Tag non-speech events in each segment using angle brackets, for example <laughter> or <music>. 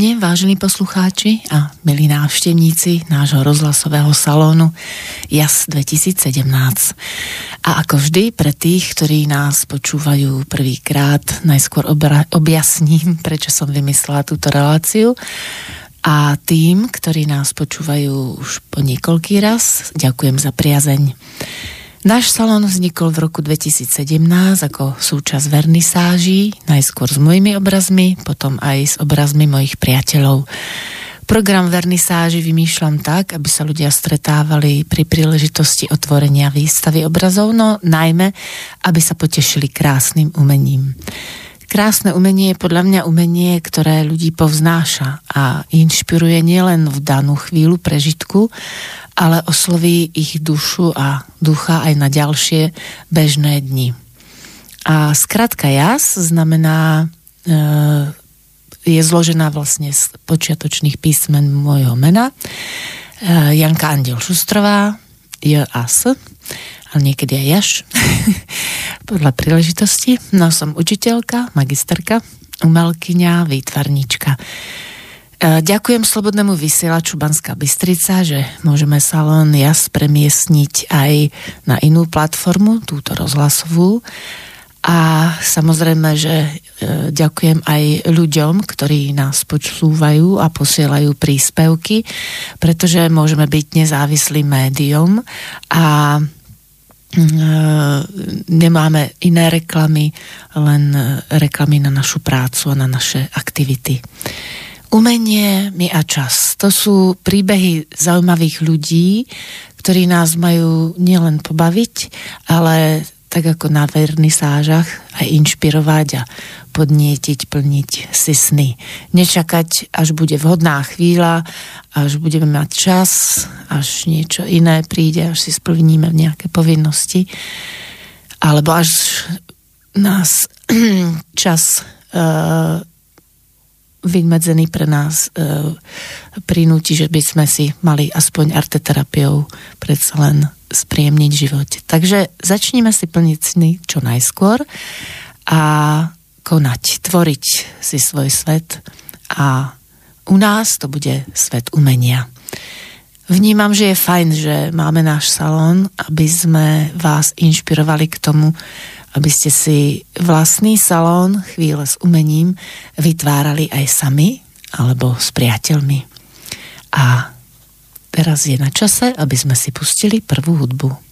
Dobré predpoludne, vážení poslucháči a milí návštevníci nášho rozhlasového salónu JAS 2017. A ako vždy, pre tých, ktorí nás počúvajú prvýkrát, najskôr obra- objasním, <laughs> prečo som vymyslela túto reláciu. A tým, ktorí nás počúvajú už po niekoľký raz, ďakujem za priazeň. Náš salón vznikol v roku 2017 ako súčasť vernisáží, najskôr s mojimi obrazmi, potom aj s obrazmi mojich priateľov. Program vernisáži vymýšľam tak, aby sa ľudia stretávali pri príležitosti otvorenia výstavy obrazov, no najmä, aby sa potešili krásnym umením. Krásne umenie je podľa mňa umenie, ktoré ľudí povznáša a inšpiruje nielen v danú chvíľu prežitku, ale osloví ich dušu a ducha aj na ďalšie bežné dni. A skratka jas znamená, e, je zložená vlastne z počiatočných písmen môjho mena. E, Janka Andel Šustrová, J a S, ale niekedy aj Jaš, <laughs> podľa príležitosti. No som učiteľka, magisterka, umelkyňa, výtvarníčka. E, ďakujem Slobodnému vysielaču Banská Bystrica, že môžeme salón JAS premiesniť aj na inú platformu, túto rozhlasovú. A samozrejme, že e, ďakujem aj ľuďom, ktorí nás počúvajú a posielajú príspevky, pretože môžeme byť nezávislým médium a nemáme iné reklamy, len reklamy na našu prácu a na naše aktivity. Umenie, my a čas. To sú príbehy zaujímavých ľudí, ktorí nás majú nielen pobaviť, ale tak ako na vernisážach aj inšpirovať a podnietiť, plniť si sny. Nečakať, až bude vhodná chvíľa, až budeme mať čas, až niečo iné príde, až si splníme nejaké povinnosti, alebo až nás <clears throat> čas uh, vymedzený pre nás e, prinúti, že by sme si mali aspoň arteterapiou predsa len spríjemniť život. Takže začníme si plniť sny čo najskôr a konať, tvoriť si svoj svet a u nás to bude svet umenia. Vnímam, že je fajn, že máme náš salón, aby sme vás inšpirovali k tomu, aby ste si vlastný salón chvíle s umením vytvárali aj sami alebo s priateľmi. A teraz je na čase, aby sme si pustili prvú hudbu.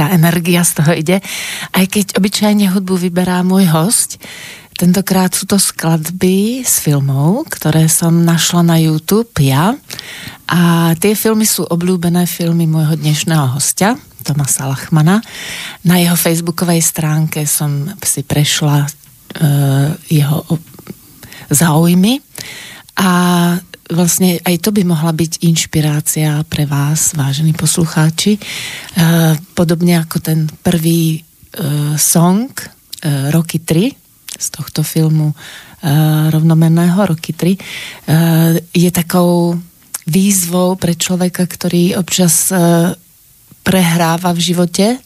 Taká energia z toho ide. Aj keď obyčajne hudbu vyberá môj host, tentokrát sú to skladby z filmov, ktoré som našla na YouTube ja. A tie filmy sú obľúbené filmy môjho dnešného hostia, Tomasa Lachmana. Na jeho facebookovej stránke som si prešla uh, jeho záujmy a vlastne aj to by mohla byť inšpirácia pre vás, vážení poslucháči. E, podobne ako ten prvý e, song e, Roky 3 z tohto filmu rovnomenného Roky 3 je takou výzvou pre človeka, ktorý občas prehráva v živote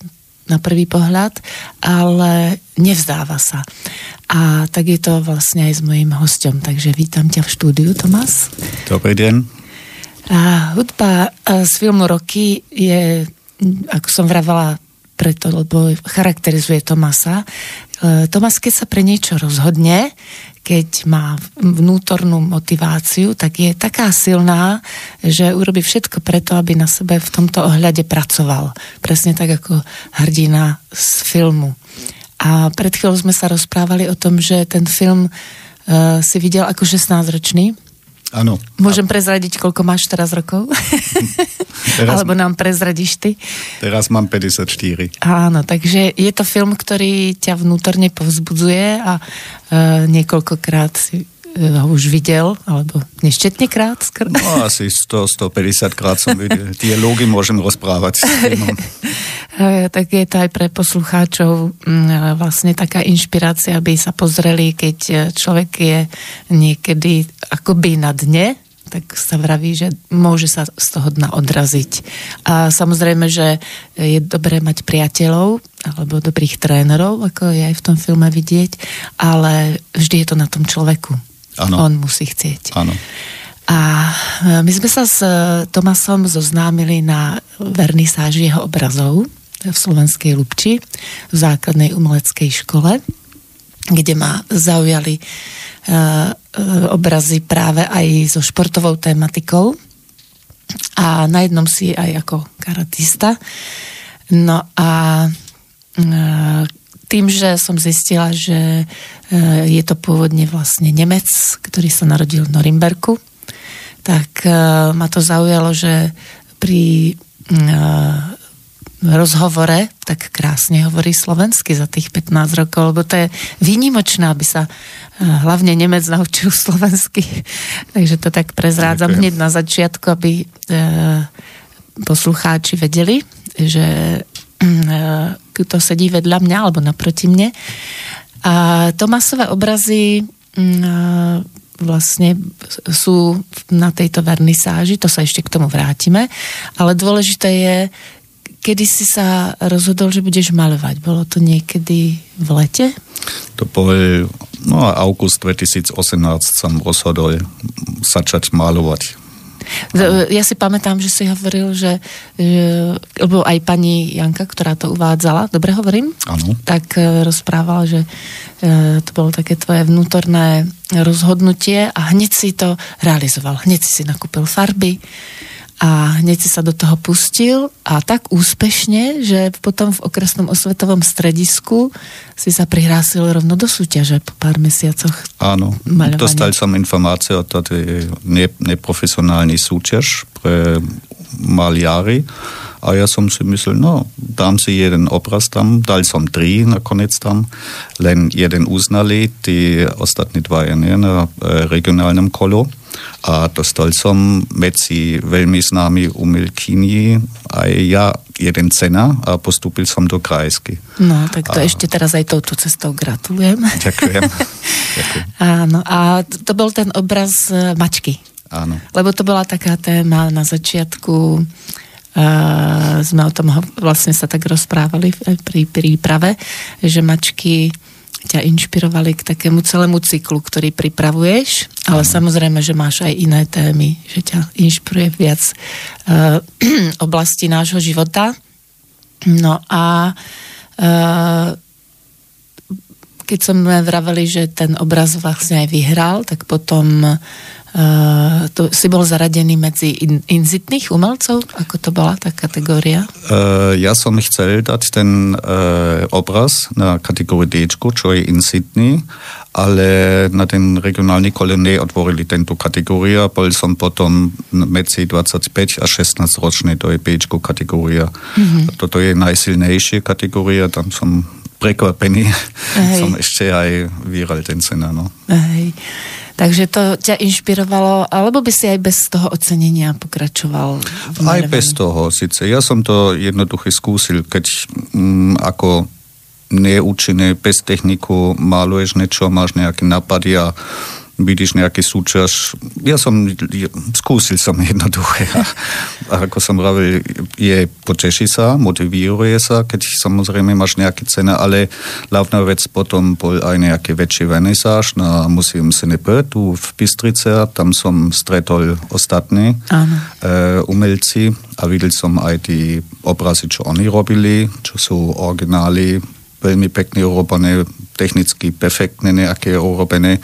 na prvý pohľad, ale nevzdáva sa. A tak je to vlastne aj s mojím hostom. Takže vítam ťa v štúdiu, Tomás. Dobrý deň. A hudba z filmu Roky je, ako som vravala, preto, lebo charakterizuje Tomasa. E, Tomas, keď sa pre niečo rozhodne, keď má vnútornú motiváciu, tak je taká silná, že urobí všetko preto, aby na sebe v tomto ohľade pracoval. Presne tak ako hrdina z filmu. A pred chvíľou sme sa rozprávali o tom, že ten film uh, si videl ako 16-ročný. Áno. Môžem prezradiť, koľko máš teraz rokov? <laughs> Teraz, Alebo nám prezradíš ty? Teraz mám 54. Áno, takže je to film, ktorý ťa vnútorne povzbudzuje a uh, niekoľkokrát si ho už videl, alebo neštetne krát? Skr- no asi 100-150 krát som videl. <laughs> Dialógy môžem rozprávať. <laughs> tak je to aj pre poslucháčov mm, vlastne taká inšpirácia, aby sa pozreli, keď človek je niekedy akoby na dne, tak sa vraví, že môže sa z toho dna odraziť. A samozrejme, že je dobré mať priateľov alebo dobrých trénerov, ako je aj v tom filme vidieť, ale vždy je to na tom človeku. Ano. On musí chcieť. Áno. A e, my sme sa s e, Tomasom zoznámili na vernisáži jeho obrazov v Slovenskej Lubči, v základnej umeleckej škole, kde ma zaujali uh, obrazy práve aj so športovou tematikou a na jednom si aj ako karatista. No a tým, že som zistila, že E, je to pôvodne vlastne Nemec, ktorý sa narodil v Norimberku. Tak e, ma to zaujalo, že pri e, rozhovore tak krásne hovorí slovensky za tých 15 rokov, lebo to je výnimočné, aby sa hlavne Nemec naučil <laughs> slovensky. Takže to tak prezrádzam Ďakujem. hneď na začiatku, aby poslucháči vedeli, že kto sedí vedľa mňa alebo naproti mne. A Tomasové obrazy mm, vlastne sú na tejto vernisáži, to sa ešte k tomu vrátime, ale dôležité je, kedy si sa rozhodol, že budeš malovať. Bolo to niekedy v lete? To bol no, august 2018 som rozhodol začať malovať. Ja si pamätám, že si hovoril, že, že lebo aj pani Janka, ktorá to uvádzala, dobre hovorím? Áno. Tak e, rozprávala, že e, to bolo také tvoje vnútorné rozhodnutie a hneď si to realizoval. Hneď si si nakúpil farby, a hneď si sa do toho pustil a tak úspešne, že potom v okresnom osvetovom stredisku si sa prihlásil rovno do súťaže po pár mesiacoch. Áno, maľovania. dostal som informáciu o tej neprofesionálnej súťaž pre maliári a ja som si myslel, no, dám si jeden obraz tam, dal som tri nakoniec tam, len jeden uznali, tí ostatní dva nie na e, regionálnom kolu. A dostal som medzi veľmi známi umelkyni aj ja jeden cena a postúpil som do krajsky. No, tak to a... ešte teraz aj touto cestou gratulujem. Ďakujem. <laughs> Ďakujem. Áno, a to bol ten obraz e, mačky. Áno. Lebo to bola taká téma na začiatku Uh, sme o tom vlastne sa tak rozprávali pri príprave, že mačky ťa inšpirovali k takému celému cyklu, ktorý pripravuješ, ale samozrejme, že máš aj iné témy, že ťa inšpiruje viac uh, oblasti nášho života. No a uh, keď som vraveli, že ten obraz vlastne aj vyhral, tak potom uh, Uh, to si bol zaradený medzi in, inzitných umelcov? Ako to bola tá kategória? Uh, ja som chcel dať ten uh, obraz na kategóriu D, čo je inzitný, ale na ten regionálny kole neotvorili tento kategória. Bol som potom medzi 25 a 16 ročný, to je B kategória. Mm-hmm. Toto je najsilnejšia kategória, tam som prekvapený. Hej. som ešte aj vyhral ten cena. No. Hej. Takže to ťa inšpirovalo, alebo by si aj bez toho ocenenia pokračoval? Aj bez toho, síce. Ja som to jednoducho skúsil, keď mm, ako neúčinné, bez techniku maluješ niečo, máš nejaké napady a vidíš nejaký súčasť. Ja som, skúsil som <laughs> jednoduché. A, a ako som pravil, je, poteší sa, motivuje sa, keď samozrejme máš nejaké cena, ale hlavná vec potom bol aj nejaký väčší venisáž na Museum CNP tu v Bystrice. Tam som stretol ostatní e, umelci a videl som aj tie obrazy, čo oni robili, čo sú originály, veľmi pekne urobené technicky perfektne nejaké urobené,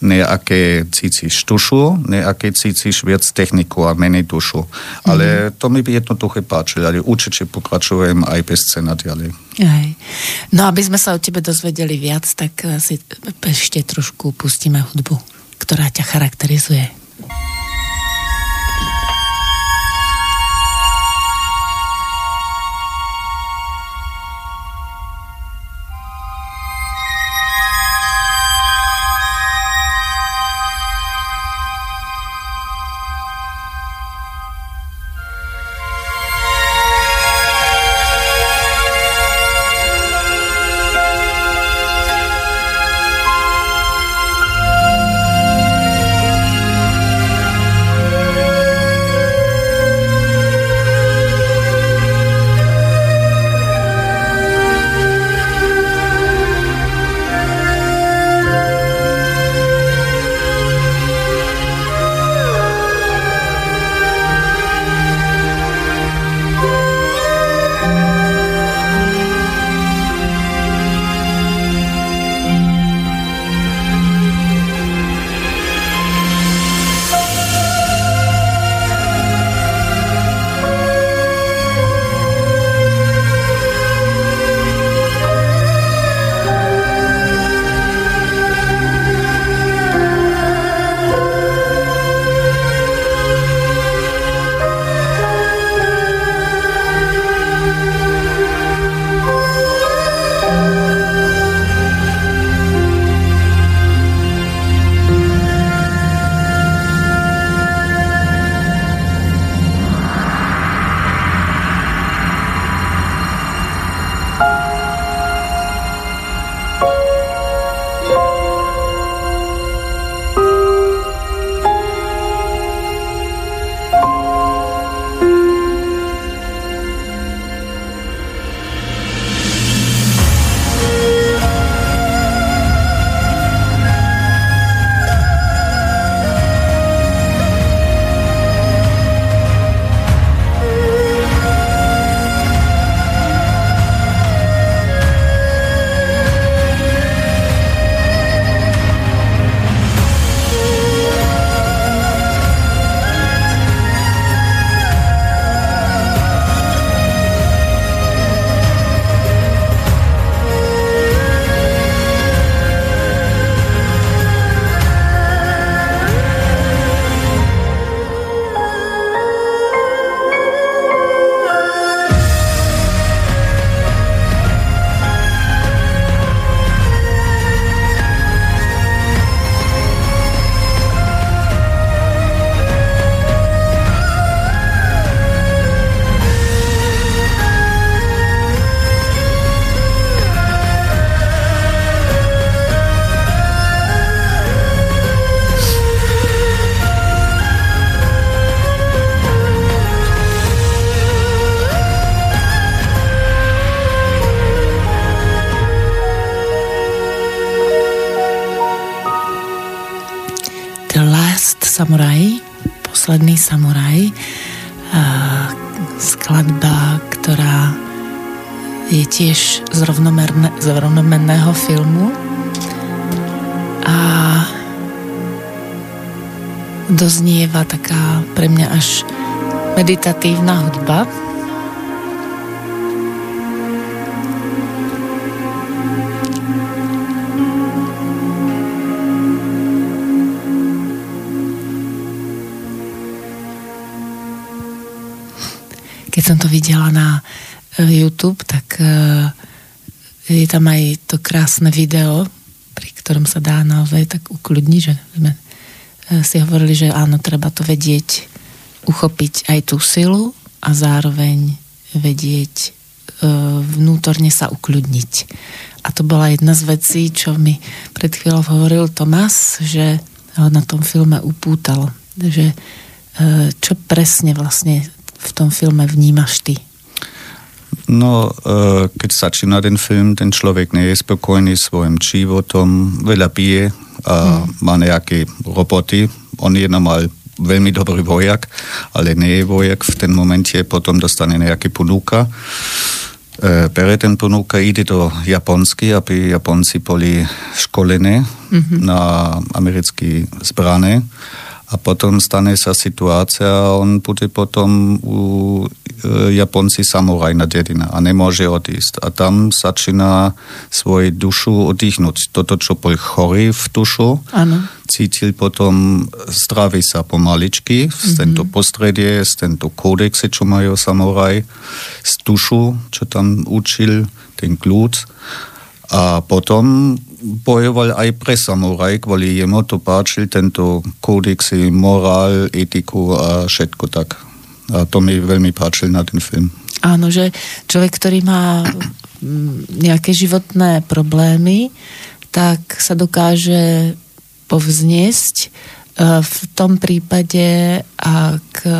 nejaké cítiš tušu, nejaké cítiš viac techniku a menej dušu. Mm-hmm. Ale to mi by jednoduché páčilo, ale určite pokračujem aj bez scéna ďalej. Aj. No aby sme sa o tebe dozvedeli viac, tak si ešte trošku pustíme hudbu, ktorá ťa charakterizuje. Samuraj, posledný samuraj, skladba, ktorá je tiež z, z rovnomenného filmu a doznieva taká pre mňa až meditatívna hudba. Som to videla na e, YouTube, tak e, je tam aj to krásne video, pri ktorom sa dá naozaj tak ukludniť, že sme e, si hovorili, že áno, treba to vedieť uchopiť aj tú silu a zároveň vedieť vnútorne sa ukľudniť. A to bola jedna z vecí, čo mi pred chvíľou hovoril Tomás, že ho na tom filme upútalo. Že čo presne vlastne v tom filme vnímaš ty? No, e, keď začína ten film, ten človek nie je spokojný svojim životom, veľa pije a hmm. má nejaké roboty. On je normal veľmi dobrý vojak, ale nie je vojak v ten momente, potom dostane nejaký ponúka. E, bere ten ponúka, ide do Japonsky, aby Japonci boli školené mm-hmm. na americké zbrane a potom stane sa situácia, on bude potom u e, Japonci samuraj na dedina a nemôže odísť. A tam začína svoju dušu oddychnúť. Toto, čo bol chorý v dušu, ano. cítil potom, zdraví sa pomaličky z mm-hmm. tento postredie, z tento kódexe, čo majú samuraj, z dušu, čo tam učil, ten kľúd. A potom bojoval aj pre samuraj, kvôli jemu to páčil tento kódex, morál, etiku a všetko tak. A to mi veľmi páčil na ten film. Áno, že človek, ktorý má mm, nejaké životné problémy, tak sa dokáže povzniesť e, v tom prípade, ak e,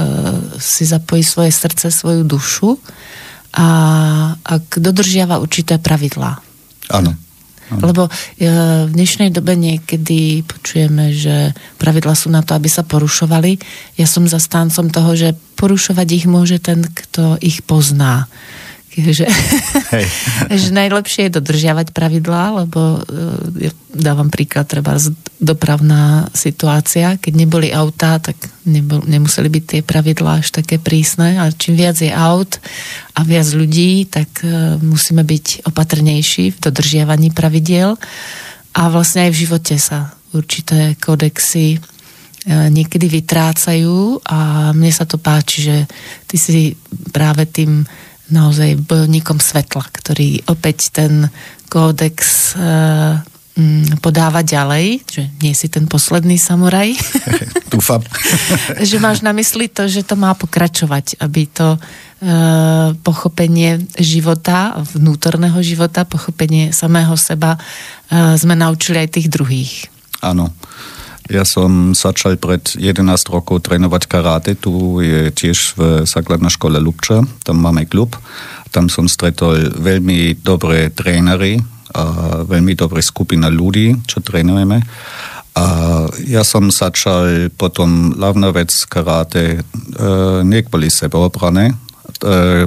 si zapojí svoje srdce, svoju dušu a ak dodržiava určité pravidlá. Áno. Lebo e, v dnešnej dobe niekedy počujeme, že pravidla sú na to, aby sa porušovali. Ja som zastáncom toho, že porušovať ich môže ten, kto ich pozná že, Hej. <laughs> že najlepšie je dodržiavať pravidlá, lebo ja dávam príklad, treba dopravná situácia, keď neboli autá, tak nebol, nemuseli byť tie pravidlá až také prísne, ale čím viac je aut a viac ľudí, tak uh, musíme byť opatrnejší v dodržiavaní pravidiel. A vlastne aj v živote sa určité kodexy niekedy vytrácajú. A mne sa to páči, že ty si práve tým naozaj bojovníkom svetla, ktorý opäť ten kódex e, podáva ďalej, že nie si ten posledný samuraj. Dúfam. <laughs> že máš na mysli to, že to má pokračovať, aby to e, pochopenie života, vnútorného života, pochopenie samého seba e, sme naučili aj tých druhých. Áno. Ja som začal pred 11 rokov trénovať karate, tu je tiež v základnej škole Lubča, tam máme klub. Tam som stretol veľmi dobré trénery a veľmi dobré skupina ľudí, čo trénujeme. A ja som začal potom hlavná vec karate, e, nie kvôli sebeobrane, e,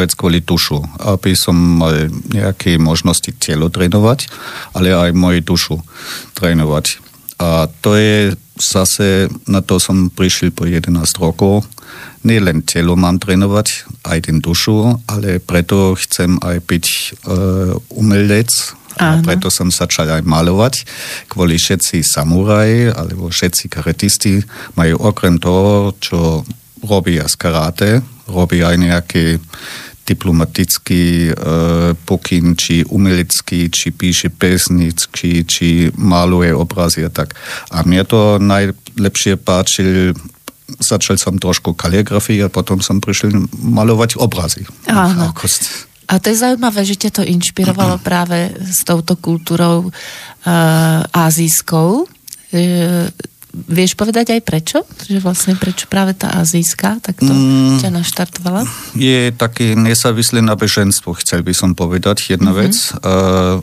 vec kvôli dušu, aby som mal nejaké možnosti telo trénovať, ale aj moju dušu trénovať. A to je zase, na to som prišiel po 11 rokov. Nie len telo mám trénovať, aj ten dušu, ale preto chcem aj byť uh, umelec, a preto som začal aj malovať. Kvôli všetci samuraji alebo všetci karatisti majú okrem toho, čo robia z karate, robia aj nejaké diplomatický e, pokyn, či umelecký, či píše pesničky, či maluje obrazy a tak. A mne to najlepšie páčil začal som trošku kaligrafii a potom som prišiel malovať obrazy. Áno. A to je zaujímavé, že ťa to inšpirovalo <clears throat> práve s touto kultúrou uh, azijskou. Uh, Vieš povedať aj prečo? Že vlastne prečo práve tá azijská takto mm, ťa naštartovala? Je také nezávislé náboženstvo, chcel by som povedať. Jedna mm-hmm. vec, uh,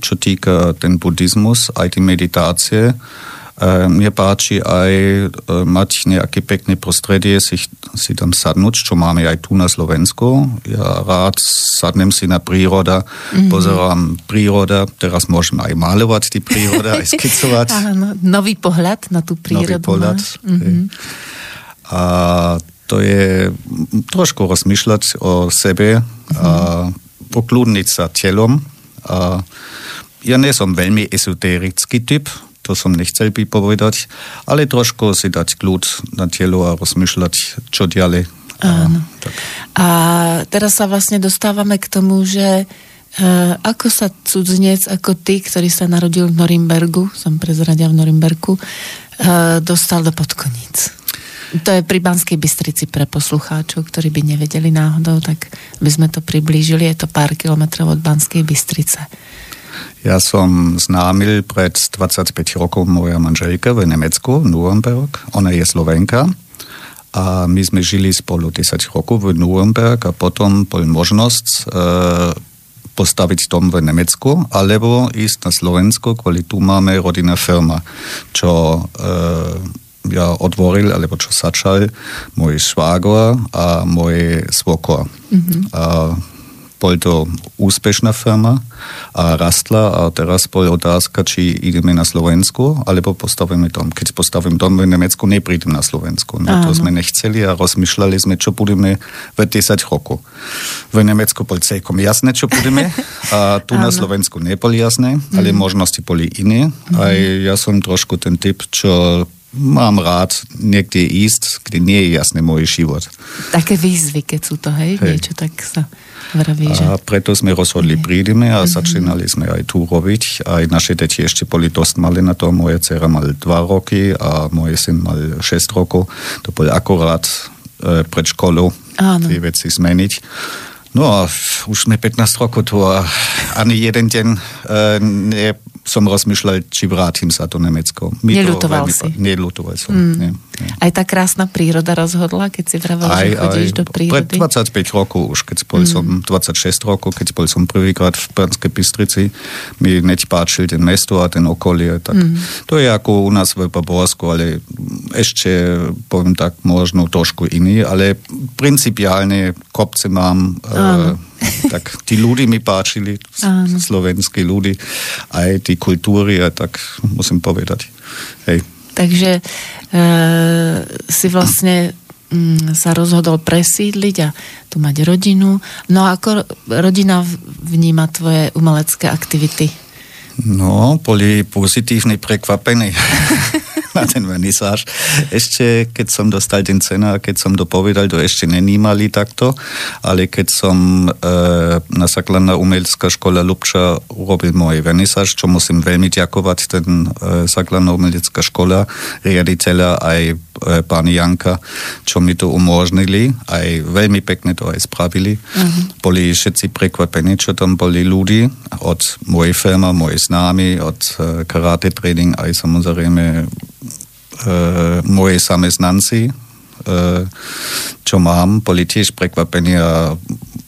čo týka ten buddhizmus, aj tie meditácie. E, mne páči aj e, mať nejaké pekné prostredie, si, si tam sadnúť, čo máme aj tu na Slovensku. Ja rád sadnem si na príroda, mm-hmm. pozerám príroda, teraz môžem aj malovať tí príroda, aj <laughs> skicovať. Áno, nový pohľad na tú prírodu. Nový pohľad. Mm-hmm. A to je trošku rozmýšľať o sebe mm-hmm. a pokludniť sa telom. A ja nie som veľmi esoterický typ, to som nechcel by povedať, ale trošku si dať kľud na telo a rozmýšľať, čo ďalej. Áno. A, tak. a teraz sa vlastne dostávame k tomu, že Uh, ako sa cudzinec, ako ty, ktorý sa narodil v Norimbergu, som prezradia v Norimbergu, uh, dostal do podkoníc? To je pri Banskej Bystrici pre poslucháčov, ktorí by nevedeli náhodou, tak by sme to priblížili. Je to pár kilometrov od Banskej Bystrice. Ja som známil pred 25 rokov moja manželka v Nemecku, Nuremberg. Ona je Slovenka a my sme žili spolu 10 rokov v Nuremberg a potom bol možnosť e, postaviť dom v Nemecku alebo ísť na Slovensko, kvôli tu máme rodinná firma, čo e, ja otvoril, alebo čo začal môj švágor a môj svokor. Mm-hmm. A bol to úspešná firma a rastla a teraz bol otázka, či ideme na Slovensku, alebo postavíme dom. Keď postavím dom v Nemecku, neprídem na Slovensku. No to sme nechceli a rozmýšľali sme, čo budeme v 10 rokov. V Nemecku bol celkom jasné, čo budeme <laughs> a tu Áno. na Slovensku neboli jasné, ale mm. možnosti boli iné. Mm. A ja som trošku ten typ, čo mám rád niekde ísť, kde nie je jasný môj život. Také výzvy, keď sú to, hej? hej. Niečo tak sa vraví, že... A preto sme rozhodli, prídeme a mm-hmm. začínali sme aj tu robiť. Aj naše deti ešte boli dosť malé na to. Moje dcera mal 2 roky a môj syn mal 6 rokov. To bol akorát e, pred školou tie veci zmeniť. No a už sme 15 rokov tu a ani jeden deň e, ne, som rozmýšľal, či vrátim sa do Nemecko. Neľutoval si? Neľutoval som. Mm. Nie, nie. Aj tá krásna príroda rozhodla, keď si vravel, aj, že chodíš aj, do prírody? Pred 25 rokov už, keď bol mm. som 26 rokov, keď bol som prvýkrát v Brnskej Bystrici, mi neď páčil ten mesto a ten okolie. Tak mm. To je ako u nás v Baborsku, ale ešte, poviem tak, možno trošku iný, ale principiálne kopce mám, uh, <laughs> tak tí ľudí mi páčili, Áno. slovenskí ľudí, aj tí kultúry, a tak musím povedať. Hej. Takže e, si vlastne mm, sa rozhodol presídliť a tu mať rodinu. No a ako rodina vníma tvoje umelecké aktivity? No, boli pozitívne prekvapení. <laughs> na ten vernisáž. Ešte, keď som dostal ten cena, keď som to povedal, to ešte nenímali takto, ale keď som e, na základná umelecká škola Lubča urobil môj vernisáž, čo musím veľmi ďakovať, ten e, základná umelecká škola, riaditeľa aj e, pani Janka, čo mi to umožnili, aj veľmi pekne to aj spravili. Uh-huh. Boli všetci prekvapení, čo tam boli ľudí, od mojej firmy, moje známy, od e, karate training, aj samozrejme moji zamestnanci, e, čo mám, boli tiež prekvapení a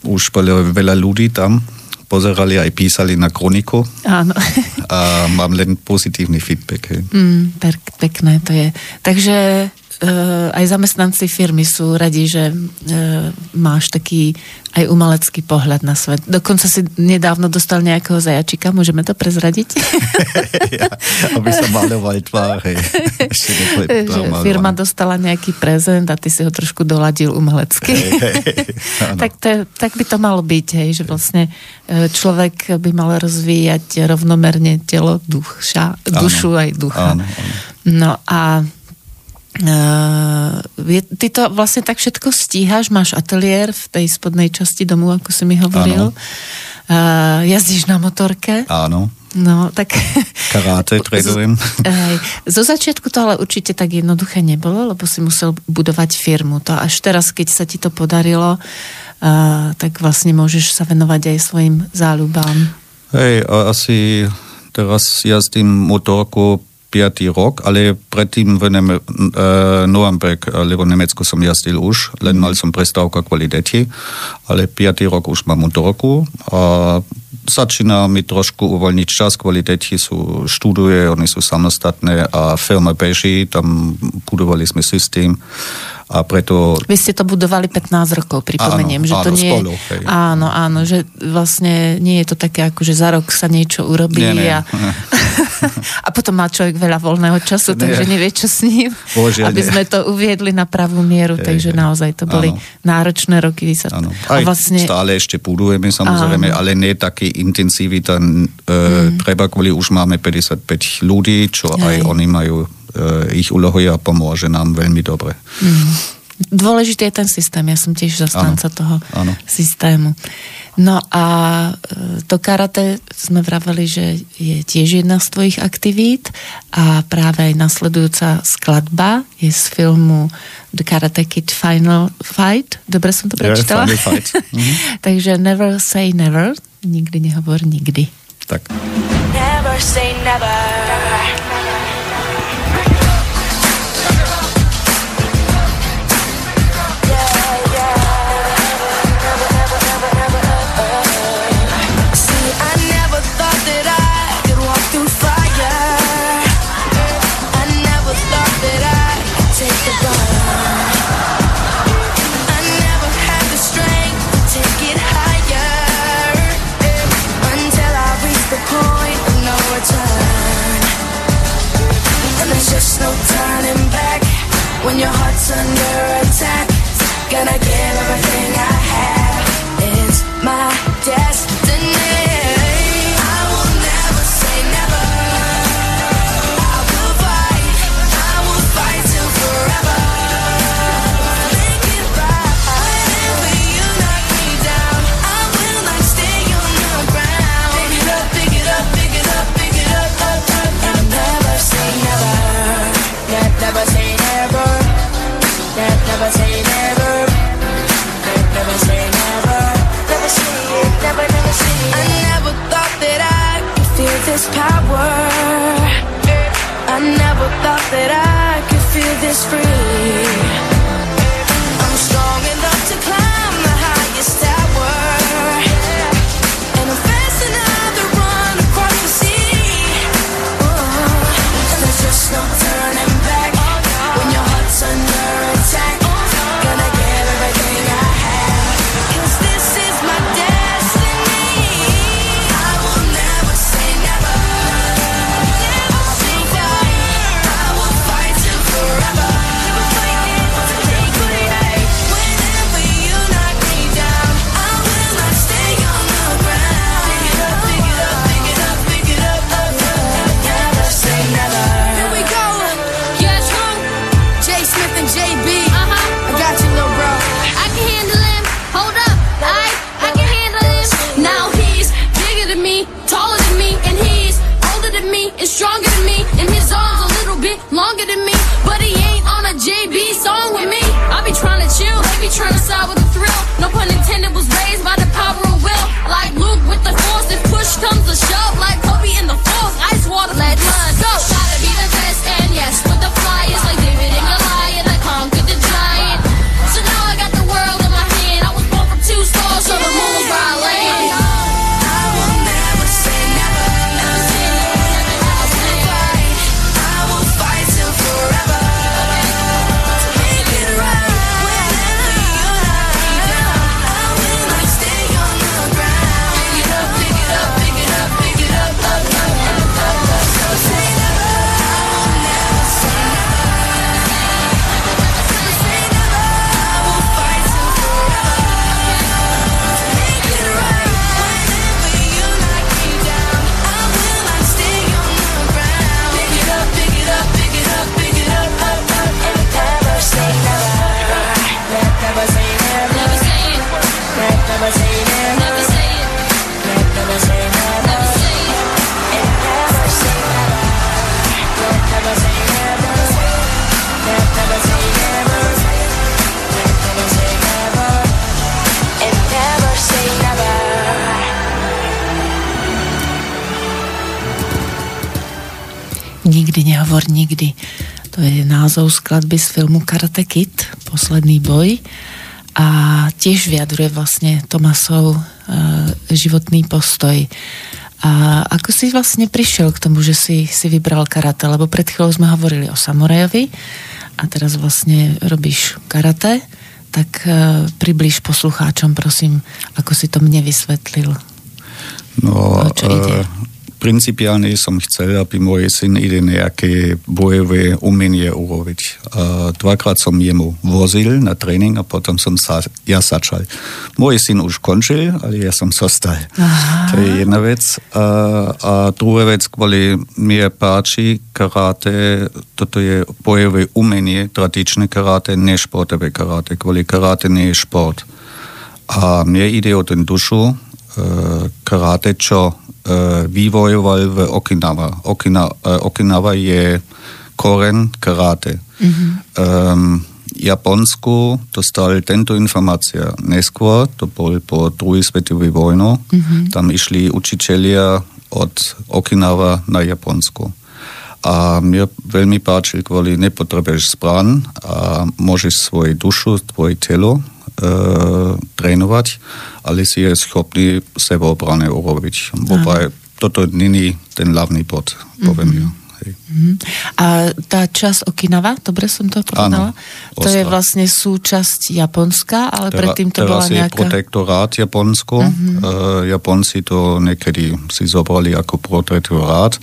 už bolo veľa ľudí tam, pozerali aj písali na kroniku. Áno. A mám len pozitívny feedback. Mm, pekné to je. Takže aj zamestnanci firmy sú radi, že uh, máš taký aj umelecký pohľad na svet. Dokonca si nedávno dostal nejakého zajačika, môžeme to prezradiť? <laughs> ja, aby sa maloval tvár. <laughs> Firma dostala nejaký prezent a ty si ho trošku doladil umelecky. Hej, hej, <laughs> tak, to tak by to malo byť, hej, že vlastne e, človek by mal rozvíjať rovnomerne telo, duša, dušu áno, aj ducha. Áno, áno. No a Uh, ty to vlastne tak všetko stíhaš, máš ateliér v tej spodnej časti domu, ako si mi hovoril. Uh, jazdíš na motorke. Áno. No, tak... <laughs> Karáte <laughs> trénujem. Zo začiatku to ale určite tak jednoduché nebolo, lebo si musel budovať firmu. To až teraz, keď sa ti to podarilo, uh, tak vlastne môžeš sa venovať aj svojim záľubám. Hej, asi teraz jazdím motorku 5. rok, ale predtým v Nem- uh, Nuremberg, lebo v Nemecku som jazdil už, len mal som prestávka kvôli deti, ale 5. rok už mám motorku a začíná mi trošku uvoľniť čas, kvôli deti sú, študuje, oni sú samostatné a firma beží, tam budovali sme systém a preto... Vy ste to budovali 15 rokov, pripomeniem, áno, že to áno, nie spolu, hej. Áno, áno, že vlastne nie je to také, ako že za rok sa niečo urobí nie, nie. A, <laughs> a potom má človek veľa voľného času, nie. takže nevie, čo s ním. Bože, aby nie. sme to uviedli na pravú mieru, hej, takže hej. naozaj to boli áno. náročné roky. Sa... Áno. Aj vlastne... stále ešte budujeme samozrejme, áno. ale nie taký intenzivita e, mm. treba, kvôli už máme 55 ľudí, čo hej. aj oni majú ich úlohou a pomôže nám veľmi dobre. Mm. Dôležitý je ten systém, ja som tiež zastanca ano, toho ano. systému. No a e, to karate sme vraveli, že je tiež jedna z tvojich aktivít a práve aj nasledujúca skladba je z filmu The Karate Kid Final Fight. Dobre som to prečítala? Yeah, fight. mm-hmm. <laughs> Takže never say never, nikdy nehovor nikdy. Tak. Never say never. when skladby z filmu Karate Kid, Posledný boj. A tiež vyjadruje vlastne Tomasov životný postoj. A ako si vlastne prišiel k tomu, že si, si vybral karate? Lebo pred chvíľou sme hovorili o samurajovi a teraz vlastne robíš karate, tak uh, približ poslucháčom, prosím, ako si to mne vysvetlil. No, o čo ide? Uh, principiálne som chcel, aby môj syn ide nejaké bojové umenie urobiť. Dvakrát som jemu vozil na tréning a potom som sa, ja začal. Môj syn už končil, ale ja som zostal. Aha. To je jedna vec. Uh, a druhá vec, kvôli mne páči karate, toto je bojové umenie, tradičné karate, nešportové karate. Kvôli karate nie je šport. A mne ide o ten dušu, karate, čo E, vývojoval v Okinawa. Okina, e, Okinawa je koren karate. Mm-hmm. Um, Japonsku dostali tento informácia neskôr, to bol po druhej svetovej vojnu. Mm-hmm. Tam išli učitelia od Okinawa na Japonsku. A mne veľmi páči, kvôli nepotrebuješ zbran a môžeš svoju dušu, tvoje telo trénovať, ale si je schopný sebeobrane urobiť. Wobei toto není ten hlavný bod, poviem mm-hmm. ja. Mm-hmm. A tá časť Okinawa, dobre som to povedala? Áno, to je vlastne súčasť Japonska, ale Tera, predtým to bola nejaká... Je protektorát Japonsko. Mm-hmm. Uh, Japonci to niekedy si zobrali ako protektorát,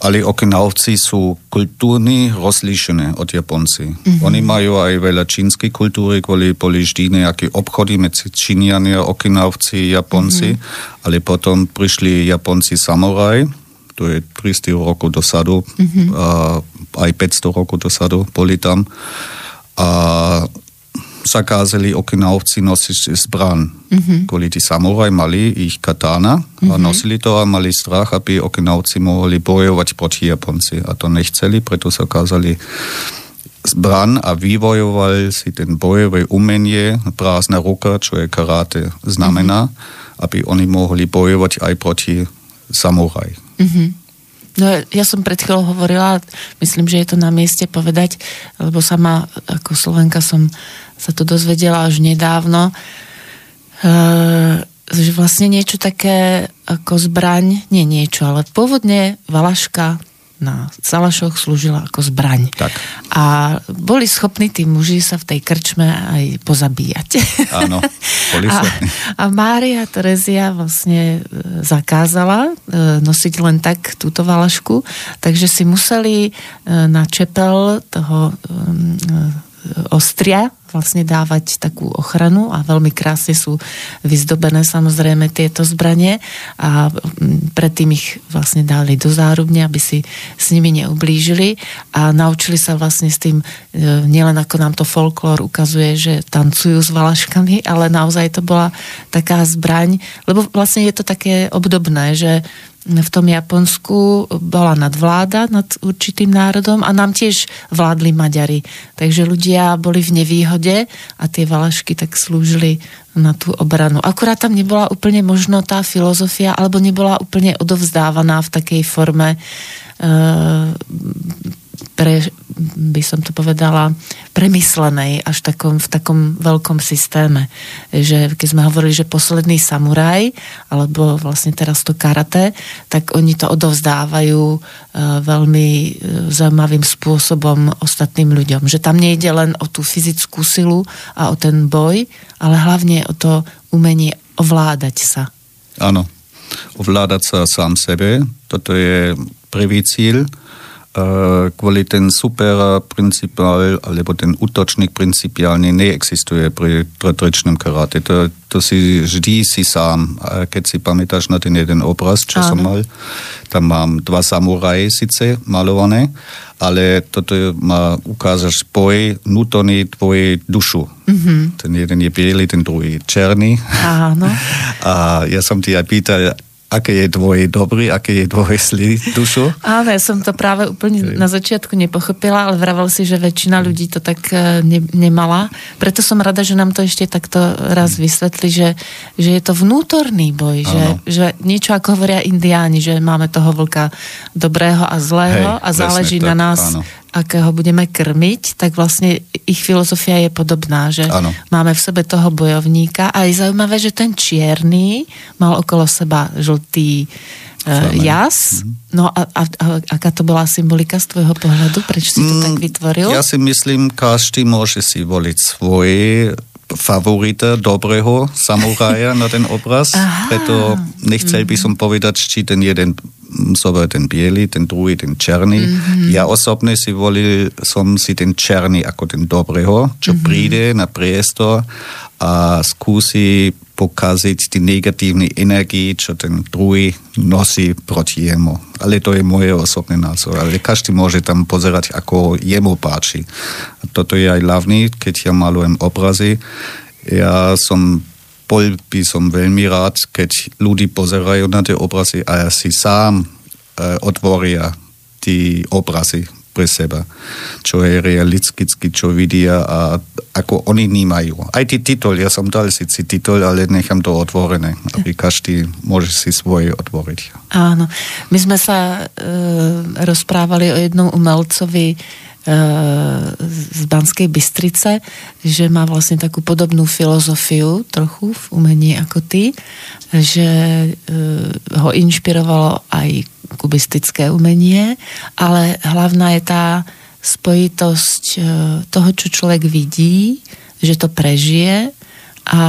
ale Okinavci sú kultúrne rozlíšené od Japonci. Mm-hmm. Oni majú aj veľa čínskej kultúry, kvôli boli vždy nejaké obchody medzi Číňania, Okinavci, Japonci, mm-hmm. ale potom prišli Japonci samuraj, to je 300 rokov dosadu, mm-hmm. a aj 500 rokov dosadu boli tam. A zakázali okinavci nosiť zbran. Mm-hmm. Kvôli tí samuraj mali ich katana mm-hmm. a mhm. nosili to a mali strach, aby okinavci mohli bojovať proti Japonci. A to nechceli, preto zakázali zbran a vyvojoval si ten bojové umenie, prázdna ruka, čo je karate, znamená, mm-hmm. aby oni mohli bojovať aj proti samuraj. Mm-hmm. No ja som pred chvíľou hovorila, myslím, že je to na mieste povedať, lebo sama ako Slovenka som sa to dozvedela až nedávno, e, že vlastne niečo také ako zbraň, nie niečo, ale pôvodne Valaška na Salašoch slúžila ako zbraň. Tak. A boli schopní tí muži sa v tej krčme aj pozabíjať. Áno, boli <laughs> a, a Mária Terezia vlastne e, zakázala e, nosiť len tak túto valašku, takže si museli e, na čepel toho ostria vlastne dávať takú ochranu a veľmi krásne sú vyzdobené samozrejme tieto zbranie a mm, predtým ich vlastne dali do zárubne, aby si s nimi neublížili a naučili sa vlastne s tým, e, nielen ako nám to folklór ukazuje, že tancujú s valaškami, ale naozaj to bola taká zbraň, lebo vlastne je to také obdobné, že v tom Japonsku bola nadvláda nad určitým národom a nám tiež vládli Maďari. Takže ľudia boli v nevýhode a tie valašky tak slúžili na tú obranu. Akurát tam nebola úplne možno tá filozofia, alebo nebola úplne odovzdávaná v takej forme uh, pre, by som to povedala, premyslenej až takom, v takom veľkom systéme. Že keď sme hovorili, že posledný samuraj, alebo vlastne teraz to karate, tak oni to odovzdávajú uh, veľmi uh, zaujímavým spôsobom ostatným ľuďom. Že tam nejde len o tú fyzickú silu a o ten boj, ale hlavne o to umenie ovládať sa. Áno, ovládať sa sám sebe, toto je prvý cíl kvôli ten super principál, alebo ten útočník principiálne neexistuje pri tradičnom karate. To, to si vždy si sám. Keď si pamätáš na ten jeden obraz, čo Áno. som mal, tam mám dva samuraje síce malované, ale toto má ukážeš boj vnútorný tvojej dušu. Mm-hmm. Ten jeden je biely, ten druhý černý. Áno. <laughs> A ja som ti aj pýtal, aké je tvoje dobrý, aké je tvoje slý dušu? Áno, ja som to práve úplne na začiatku nepochopila, ale vravel si, že väčšina ľudí to tak e, ne, nemala. Preto som rada, že nám to ešte takto raz vysvetli, že, že je to vnútorný boj, že, že niečo ako hovoria indiáni, že máme toho vlka dobrého a zlého Hej, a záleží tak, na nás, áno. Akého budeme krmiť, tak vlastne ich filozofia je podobná, že ano. máme v sebe toho bojovníka a je zaujímavé, že ten čierny mal okolo seba žltý uh, jas. Mhm. No a, a, a aká to bola symbolika z tvojho pohľadu? Prečo si to mm, tak vytvoril? Ja si myslím, každý môže si voliť svoj favorita dobrého samuraja na ten obraz, Aha. preto nechcel by som povedať, či ten jeden zober ten biely, ten druhý ten černý. Mm-hmm. Ja osobne si volil som si ten černý ako ten dobrého, čo mm-hmm. príde na priestor a skúsi pokaziť tie negatívne energie, čo ten druhý nosí proti jemu. Ale to je moje osobný názor. Ale každý môže tam pozerať, ako jemu páči. A toto je aj hlavný, keď ja malujem obrazy. Ja som bol by som veľmi rád, keď ľudí pozerajú na tie obrazy a si sám uh, otvoria tie obrazy pre seba, čo je realisticky, čo vidia a ako oni vnímajú. Aj tí titul, ja som dal si titul, ale nechám to otvorené, aby každý môže si svoje otvoriť. Áno. My sme sa e, rozprávali o jednom umelcovi, z Banskej Bystrice, že má vlastne takú podobnú filozofiu trochu v umení ako ty, že e, ho inšpirovalo aj kubistické umenie, ale hlavná je tá spojitosť e, toho, čo človek vidí, že to prežije a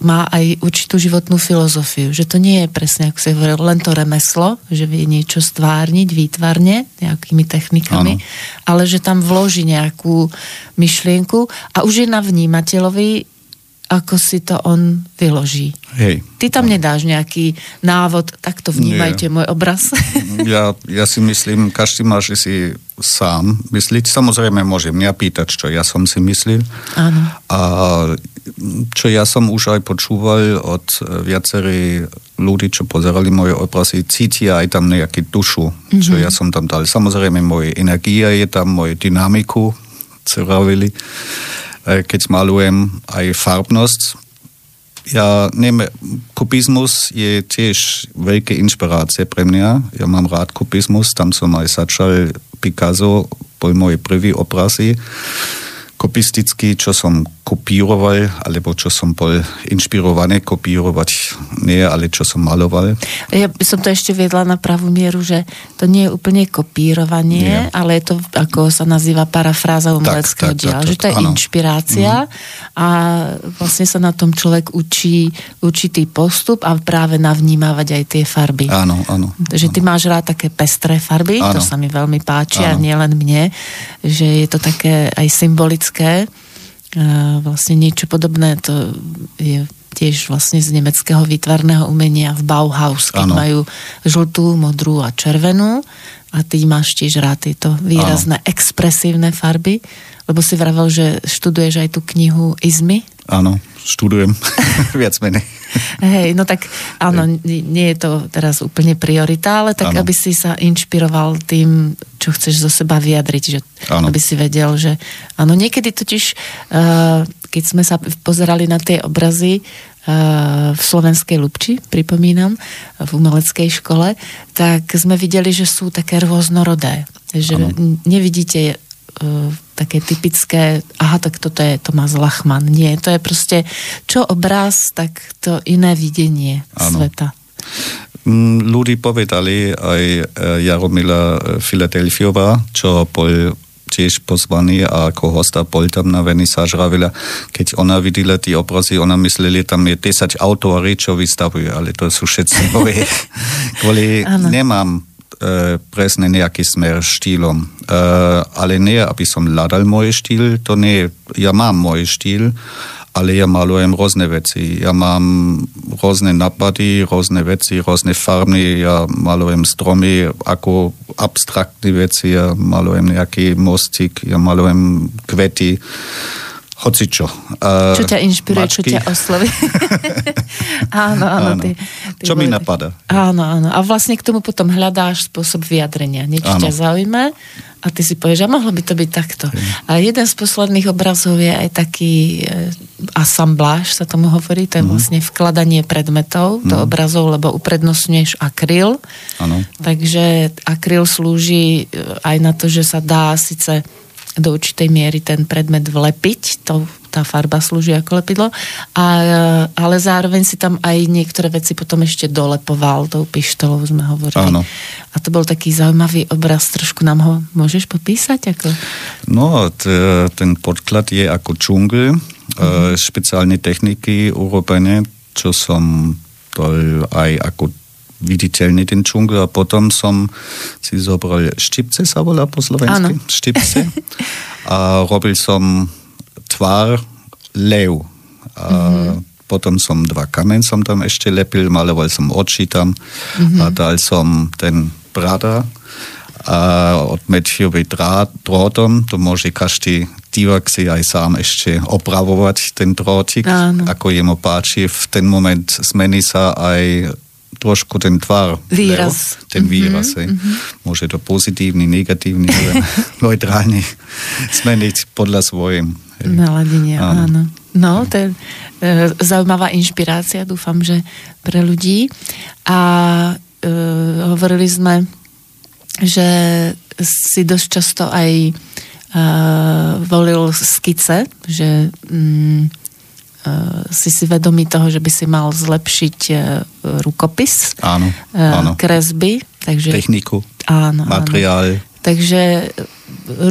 má aj určitú životnú filozofiu, že to nie je presne, ako si hovoril, len to remeslo, že vie niečo stvárniť výtvarne nejakými technikami, ano. ale že tam vloží nejakú myšlienku a už je na vnímateľovi, ako si to on vyloží. Hej. Ty tam nedáš nejaký návod, tak to vnímajte Nie. môj obraz. <laughs> Ja, ja si myslím, každý má si sám mysliť. Samozrejme môžem mňa pýtať, čo ja som si myslel. Áno. A čo ja som už aj počúval od viacerých ľudí, čo pozerali moje obrazy, cítia aj tam nejaký dušu, mm-hmm. čo ja som tam dal. Samozrejme, moje energia je tam, moje dynamiku, ceravili. E, keď malujem aj farbnosť, ja neviem, kubizmus je tiež veľké inšpirácie pre mňa. Ja mám rád kubizmus, tam som aj začal Picasso, bol moje prvý obrazy kopisticky, čo som kopíroval, alebo čo som bol inšpirovaný kopírovať, nie, ale čo som maloval. Ja by som to ešte viedla na pravú mieru, že to nie je úplne kopírovanie, nie. ale je to, ako sa nazýva, parafráza umeleckého diela, že to je áno. inšpirácia mm. a vlastne sa na tom človek učí určitý postup a práve navnímavať aj tie farby. Áno, áno. Takže ty máš rád také pestré farby, áno. to sa mi veľmi páči áno. a nielen mne, že je to také aj symbolické nemecké. Vlastne niečo podobné to je tiež vlastne z nemeckého výtvarného umenia v Bauhaus, keď ano. majú žltú, modrú a červenú a ty máš tiež rád tieto výrazné ano. expresívne farby, lebo si vravel, že študuješ aj tú knihu Izmy. Áno, študujem <laughs> viac menej. Hej, no tak áno, nie je to teraz úplne priorita, ale tak ano. aby si sa inšpiroval tým, čo chceš zo seba vyjadriť, že ano. aby si vedel, že áno, niekedy totiž, uh, keď sme sa pozerali na tie obrazy, uh, v Slovenskej Lubči, pripomínam, v umeleckej škole, tak sme videli, že sú také rôznorodé. Že ano. nevidíte uh, také typické, aha, tak toto je Tomás Lachman. Nie, to je proste, čo obraz, tak to iné videnie ano. sveta. Mm, ľudí povedali aj e, Jaromila Filadelfiova, čo bol tiež pozvaný a ako hosta bol tam na venisáž Ravila. Keď ona videla tie obrazy, ona mysleli, tam je 10 autóri, čo vystavujú, ale to sú všetci moje. <laughs> Kvôli nemám presne nejaký smer štýlom. E, ale nie, aby som hľadal môj štýl, to nie, ja mám môj štýl, ale ja malujem rôzne veci. Ja mám rôzne napady, rôzne veci, rôzne farby, ja malujem stromy ako abstraktné veci, ja malujem nejaký mostík, ja malujem kvety hocičo. Uh, čo ťa inšpiruje, mačky. čo ťa osloví. <laughs> áno, áno. áno. Ty, ty čo mi napadá. Áno, áno. A vlastne k tomu potom hľadáš spôsob vyjadrenia. Niečo ťa zaujíma a ty si povieš, a mohlo by to byť takto. A jeden z posledných obrazov je aj taký e, asambláž, sa tomu hovorí, to je mm. vlastne vkladanie predmetov do mm. obrazov, lebo uprednostňuješ akryl. Ano. Takže akryl slúži e, aj na to, že sa dá síce do určitej miery ten predmet vlepiť, to, tá farba slúži ako lepidlo, a, ale zároveň si tam aj niektoré veci potom ešte dolepoval tou pištolou, sme hovorili. Áno. A to bol taký zaujímavý obraz, trošku nám ho môžeš popísať? Ako? No, t- ten podklad je ako džungl, mm-hmm. špeciálne techniky urobené, čo som to aj ako viditeľný ten džungl a potom som si zobral štipce, sa volá po slovensky, Áno. štipce a robil som tvár lev. A mm-hmm. potom som dva kamen som tam ešte lepil, maloval som oči tam mm-hmm. a dal som ten brada a odmetšil drát, drótom, to môže každý divák si aj sám ešte opravovať ten drótik, Áno. ako jemu páči. V ten moment zmení sa aj trošku ten tvar. Výraz. Lebo, ten výraz. Mm-hmm. Mm-hmm. Môže to pozitívny, negatívny, <laughs> neutrálny zmeniť podľa svojim. Naladenie, áno. áno. No, to je e, zaujímavá inšpirácia, dúfam, že pre ľudí. A e, hovorili sme, že si dosť často aj e, volil skice, že mm, si si vedomý toho, že by si mal zlepšiť eh, rukopis, áno, eh, áno. kresby. Takže, Techniku, áno, materiál. Áno. Takže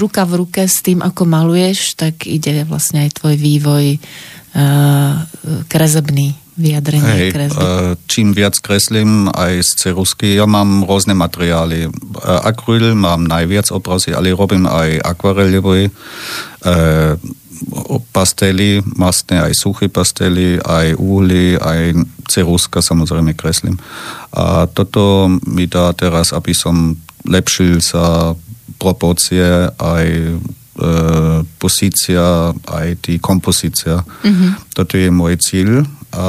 ruka v ruke s tým, ako maluješ, tak ide vlastne aj tvoj vývoj kresebný vyjadrenie Hej, kresby. Čím viac kreslím aj z cerusky, ja mám rôzne materiály. Akryl mám najviac obrazy, ale robím aj akvarelové pastely, mastné aj suché pastely, aj uhly, aj ceruska samozrejme kreslím. A toto mi dá teraz, aby som lepšil sa proporcie aj e, pozícia, aj tí kompozícia. Mm-hmm. Toto je môj cíl, a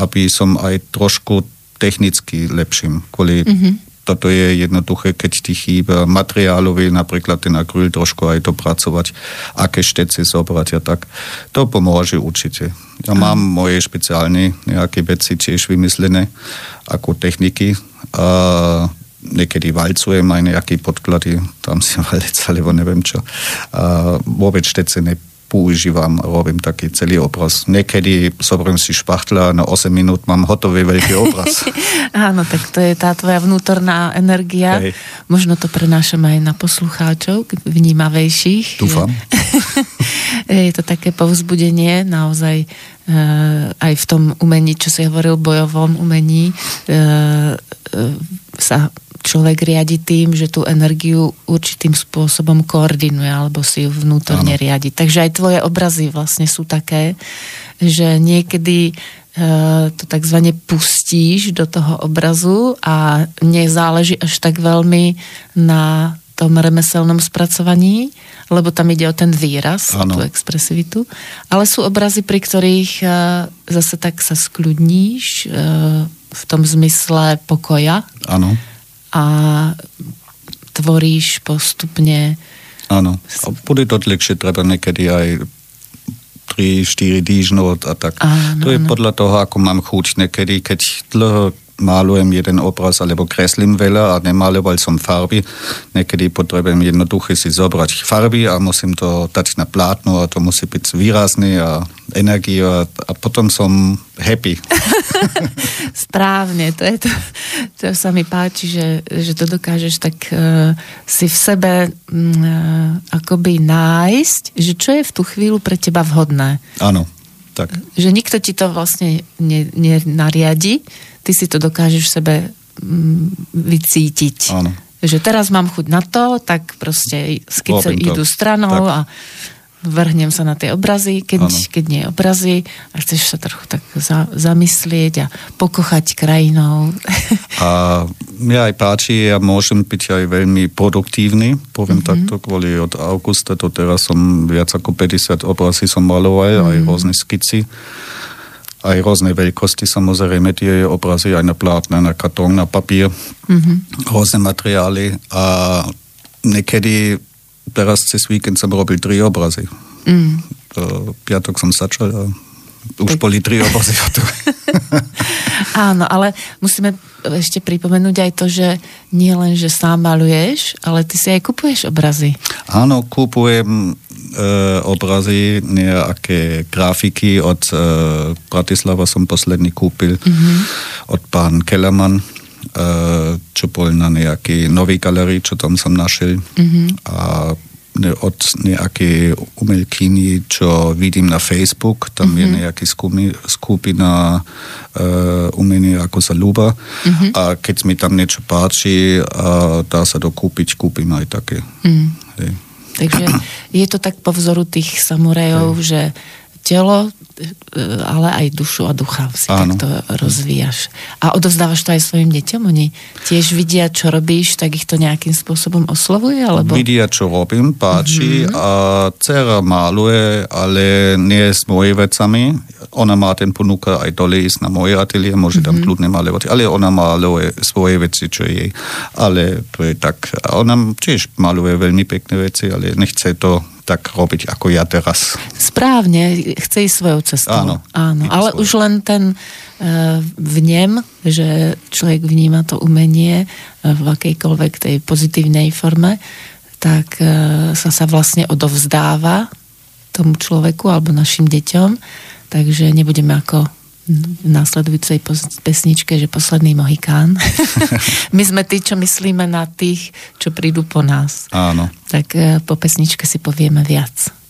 aby som aj trošku technicky lepším, kvôli mm-hmm toto je jednoduché, keď ti chýba materiálový, napríklad ten akryl trošku aj dopracovať, aké štece zobrať a tak. To pomôže určite. Ja mám moje špeciálne nejaké veci tiež vymyslené ako techniky. A niekedy valcujem aj nejaké podklady, tam si <laughs> valec, alebo neviem čo. A vôbec štece ne, používam, robím taký celý obraz. Niekedy zoberiem si špachtla a na 8 minút mám hotový veľký obraz. <laughs> Áno, tak to je tá tvoja vnútorná energia. Hej. Možno to prenášame aj na poslucháčov, vnímavejších. Dúfam. <laughs> je to také povzbudenie naozaj e, aj v tom umení, čo si hovoril, bojovom umení e, e, sa človek riadi tým, že tú energiu určitým spôsobom koordinuje alebo si ju vnútorne ano. riadi. Takže aj tvoje obrazy vlastne sú také, že niekedy e, to takzvané pustíš do toho obrazu a nezáleží až tak veľmi na tom remeselnom spracovaní, lebo tam ide o ten výraz, ano. tú expresivitu. Ale sú obrazy, pri ktorých e, zase tak sa skľudníš e, v tom zmysle pokoja. Áno a tvoríš postupne. Áno, a bude to dlhšie, treba niekedy aj 3-4 týždňov a tak. Áno, to je áno. podľa toho, ako mám chuť niekedy, keď dlho malujem jeden obraz alebo kreslím veľa a nemaloval som farby. Niekedy potrebujem jednoduché si zobrať farby a musím to dať na plátno a to musí byť výrazné a energia a potom som happy. <laughs> Správne, to je to, to sa mi páči, že, že to dokážeš tak uh, si v sebe uh, akoby nájsť, že čo je v tú chvíľu pre teba vhodné. Áno, tak. Že nikto ti to vlastne nenariadi, ty si to dokážeš v sebe mm, vycítiť. Áno. Že teraz mám chuť na to, tak proste skice idú stranou tak. a vrhnem sa na tie obrazy, keď, keď nie obrazy a chceš sa trochu tak za, zamyslieť a pokochať krajinou. <laughs> A mňa aj páči, ja môžem byť aj veľmi produktívny, poviem mm-hmm. takto, kvôli od augusta to teraz som viac ako 50 obrazy som maloval, mm-hmm. aj rôzne skici aj rôzne veľkosti, samozrejme tie obrazy aj na plátne, na kartón, na papier, mm-hmm. rôzne materiály a Niekedy, teraz cez víkend som robil tri obrazy. Mm. Piatok som začal a už tak... boli tri obrazy <laughs> Áno, ale musíme ešte pripomenúť aj to, že nie len, že sám maluješ, ale ty si aj kupuješ obrazy. Áno, kupujem obrazy, nejaké grafiky od e, Bratislava som posledný kúpil, mm-hmm. od pán Kellerman, e, čo bol na nejaký nový galerii, čo tam som našiel. Mm-hmm. A od nejakej umelkyni, čo vidím na Facebook, tam mm-hmm. je mhm. nejaká skupina uh, umenia ako sa ľúba mm-hmm. a keď mi tam niečo páči a dá sa to kúpiť, kúpim aj také. Mm. Hej. Takže je to tak po vzoru tých samurajov, že telo, ale aj dušu a ducha si Áno. takto rozvíjaš. A odovzdávaš to aj svojim deťom? Oni tiež vidia, čo robíš, tak ich to nejakým spôsobom oslovuje? Alebo... Vidia, čo robím, páči mm-hmm. a dcera maluje, ale nie s moje vecami. Ona má ten ponúka aj dole ísť na moje ateliér, môže mm-hmm. tam mhm. kľudne malovať, ale ona maluje svoje veci, čo jej. Ale to je tak, ona tiež maluje veľmi pekné veci, ale nechce to tak robiť ako ja teraz. Správne, chce ísť svojou cestou. Áno. Áno ale svoj. už len ten uh, vnem, že človek vníma to umenie uh, v akejkoľvek tej pozitívnej forme, tak uh, sa sa vlastne odovzdáva tomu človeku alebo našim deťom, takže nebudeme ako v následujúcej pesničke, že posledný Mohikán. <laughs> My sme tí, čo myslíme na tých, čo prídu po nás. Áno. Tak eh, po pesničke si povieme viac.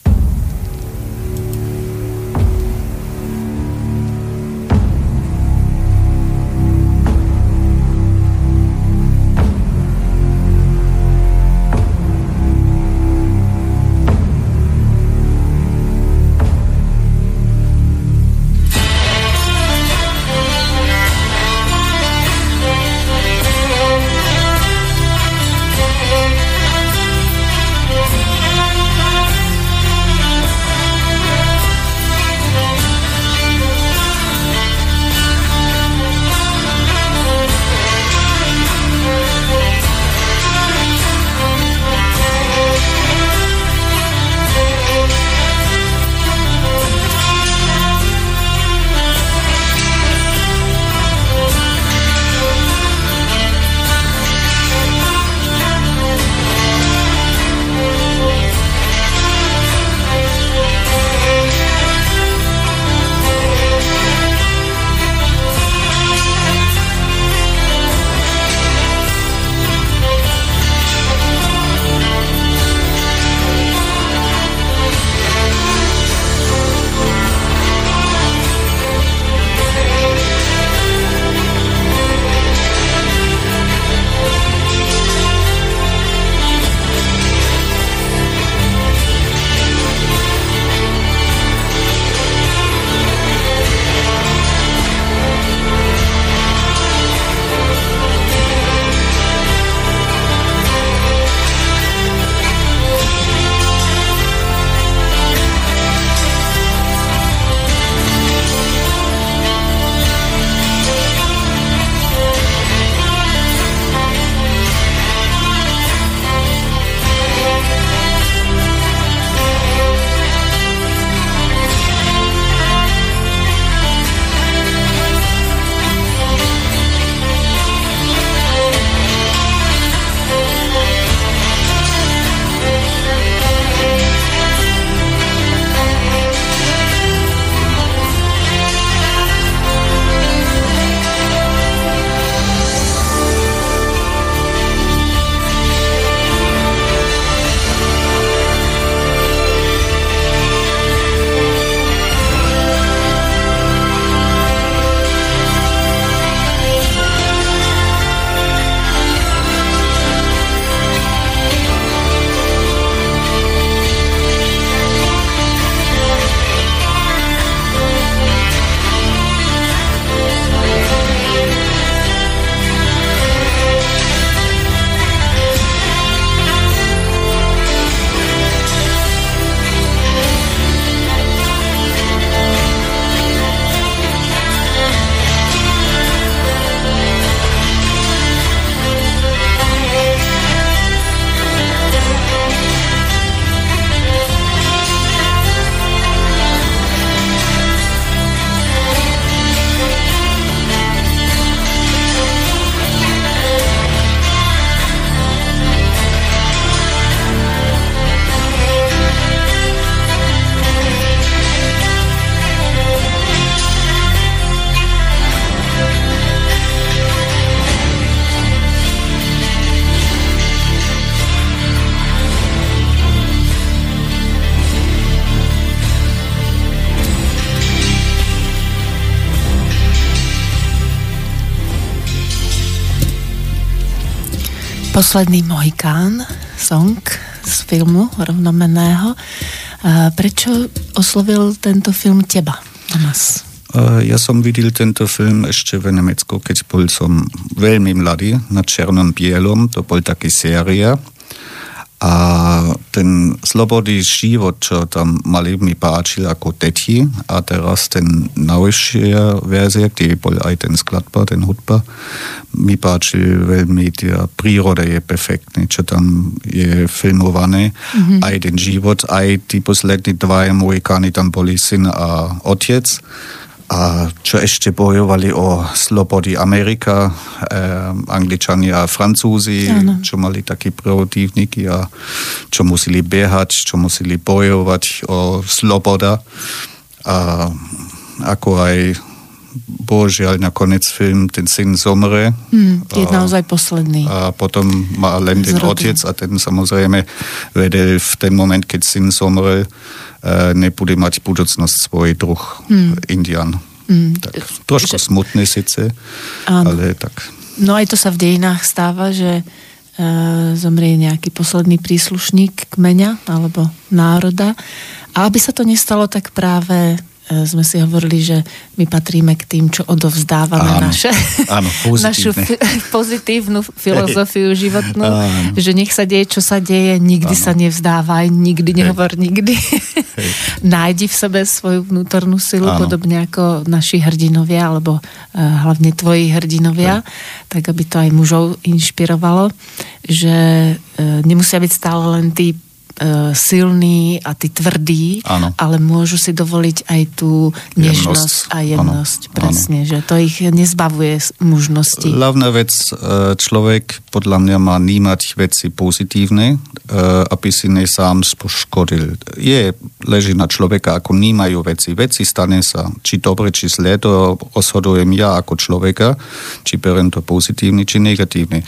Posledný Mohikán, song z filmu rovnomenného. Prečo oslovil tento film teba, Tomas? Ja som videl tento film ešte v Nemecku, keď bol som veľmi mladý, na černom bielom, to bol taký séria a ten slobodný život, čo tam mali, mi páčil ako deti. A teraz ten najvyššia verzia, kde bol aj ten skladba, ten hudba, mi páčil veľmi, tá príroda je perfektný, čo tam je filmované. Mm-hmm. Aj ten život, aj tí poslední dva Mohikány tam boli syn a otec a čo ešte bojovali o slobody Amerika, eh, Angličani a Francúzi, ano. čo mali takí protivníky a čo museli behať, čo museli bojovať o sloboda. A ako aj božiaľ nakoniec film, ten syn zomre. Hmm, je a, naozaj posledný. A potom má len ten otec a ten samozrejme vedel v ten moment, keď syn zomre, nebude mať budúcnosť svoj druh hmm. Indian. Hmm. Tak, trošku že... smutný síce, Áno. ale tak. No aj to sa v dejinách stáva, že e, zomrie nejaký posledný príslušník kmeňa alebo národa. A aby sa to nestalo, tak práve E, sme si hovorili, že my patríme k tým, čo odovzdávame áno, naše, áno, <laughs> našu f- <laughs> pozitívnu filozofiu životnú, áno. že nech sa deje, čo sa deje, nikdy áno. sa nevzdávaj, nikdy Hej. nehovor nikdy. Hej. <laughs> Nájdi v sebe svoju vnútornú silu, áno. podobne ako naši hrdinovia, alebo uh, hlavne tvoji hrdinovia, Hej. tak aby to aj mužov inšpirovalo, že uh, nemusia byť stále len tí E, silní a tí tvrdí, ano. ale môžu si dovoliť aj tú nežnosť jemnosť. a jemnosť. Ano. Presne, ano. že to ich nezbavuje mužnosti. Hlavná vec, e, človek podľa mňa má nímať veci pozitívne, e, aby si ne sám spoškodil. Je, leží na človeka, ako nímajú veci. Veci stane sa, či dobre, či zlé, to rozhodujem ja ako človeka, či berem to pozitívne, či negatívne.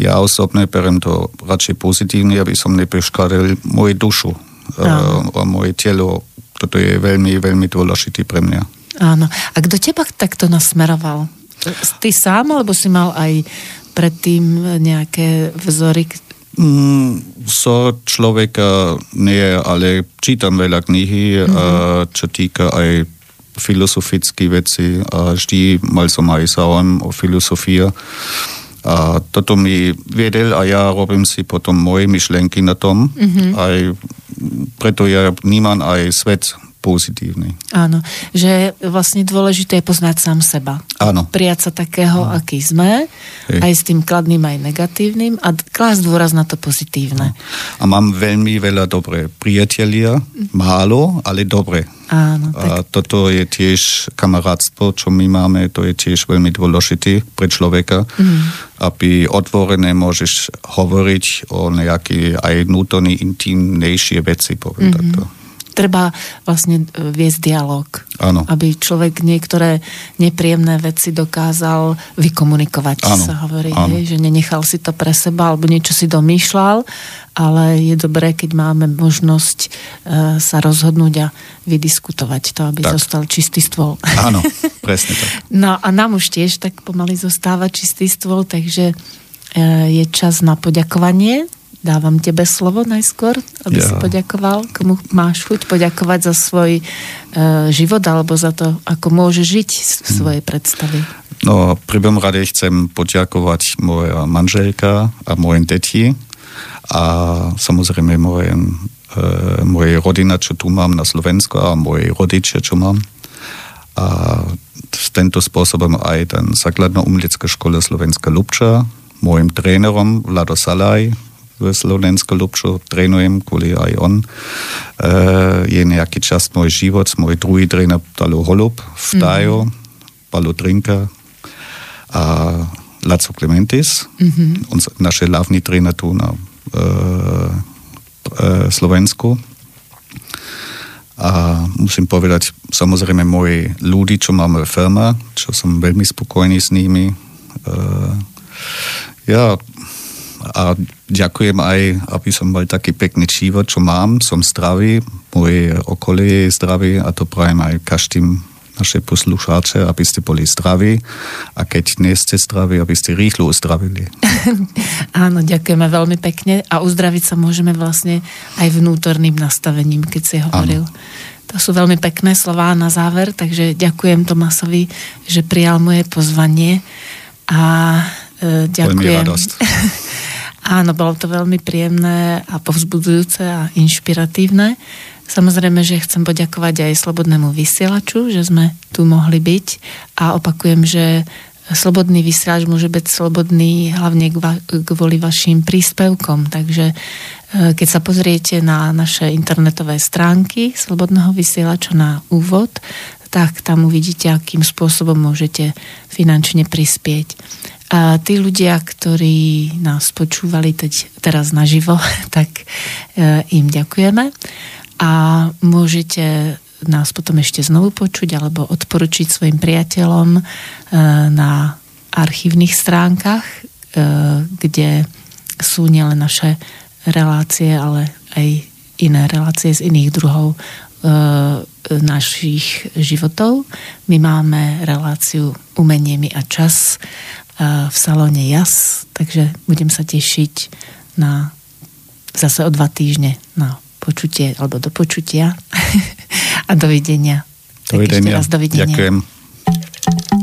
Ja osobne berem to radšej pozitívne, aby som nepoškodil moju dušu no. a moje telo. Toto je veľmi, veľmi dôležité pre mňa. Áno. A kto teba takto nasmeroval? Ty sám, alebo si mal aj predtým nejaké vzory? Mm, so človeka nie, ale čítam veľa knihy, mm-hmm. čo týka aj filozofické veci a vždy mal som aj záujem o filozofii. A toto mi vedel a ja robím si potom moje myšlenky na tom. Mm-hmm. Aj preto ja vnímam aj svet pozitívny. Áno, že vlastne dôležité je poznať sám seba. Áno. Prijať sa takého, Áno. aký sme, Hej. aj s tým kladným, aj negatívnym a klásť dôraz na to pozitívne. A mám veľmi veľa dobré priatelia, málo, ale dobre. Áno, tak... A toto je tiež kamarátstvo, čo my máme, to je tiež veľmi dôležité pre človeka, mm. aby otvorené môžeš hovoriť o nejaké aj vnútorné, intimnejšie veci, poviem mm-hmm. Treba vlastne e, viesť dialog. Áno. Aby človek niektoré nepríjemné veci dokázal vykomunikovať, áno. sa hovorí, áno. Hej, že nenechal si to pre seba alebo niečo si domýšľal, ale je dobré, keď máme možnosť e, sa rozhodnúť a vydiskutovať to, aby tak. zostal čistý stôl. Áno, <laughs> presne tak. no a nám už tiež tak pomaly zostáva čistý stôl, takže e, je čas na poďakovanie Dávam tebe slovo najskôr, aby ja. si poďakoval. Komu máš chuť poďakovať za svoj e, život alebo za to, ako môže žiť v hm. svojej predstavy? No, pri prvom rade chcem poďakovať moja manželka a moje deti a samozrejme moje, e, moje rodina, čo tu mám na Slovensku a moje rodičia, čo mám. A s tento spôsobom aj ten základná umelecká škola Slovenska Lubča, môjim trénerom Vlado Salaj, v Slovensku Lubčo trénujem, kvôli aj on. E, je nejaký čas môj život, môj druhý tréner Talo Holub v Tajo, mm-hmm. Palo Drinka a Laco Clementis, mm-hmm. naše hlavní tréner tu na e, Slovensku. A musím povedať, samozrejme, moji ľudí, čo máme firma, čo som veľmi spokojný s nimi. E, ja, a ďakujem aj, aby som mal taký pekný život, čo mám. Som zdravý, moje okolie je zdravé a to prajem aj každým naše poslucháče, aby ste boli zdraví a keď nie ste zdraví, aby ste rýchlo uzdravili. <laughs> Áno, ďakujeme veľmi pekne a uzdraviť sa môžeme vlastne aj vnútorným nastavením, keď si hovoril. Áno. To sú veľmi pekné slová na záver, takže ďakujem Tomasovi, že prijal moje pozvanie a ďakujem. <laughs> Áno, bolo to veľmi príjemné a povzbudzujúce a inšpiratívne. Samozrejme, že chcem poďakovať aj Slobodnému vysielaču, že sme tu mohli byť a opakujem, že slobodný vysielač môže byť slobodný hlavne kvôli vašim príspevkom. Takže e, keď sa pozriete na naše internetové stránky Slobodného vysielača na úvod, tak tam uvidíte, akým spôsobom môžete finančne prispieť. A tí ľudia, ktorí nás počúvali teď, teraz naživo, <laughs> tak e, im ďakujeme a môžete nás potom ešte znovu počuť alebo odporučiť svojim priateľom e, na archívnych stránkach, e, kde sú nielen naše relácie, ale aj iné relácie z iných druhov našich životov. My máme reláciu Umenie mi a čas v salóne JAS, takže budem sa tešiť na zase o dva týždne na počutie alebo do počutia <laughs> a dovidenia. Dovidenia. Tak ešte raz dovidenia. Ďakujem.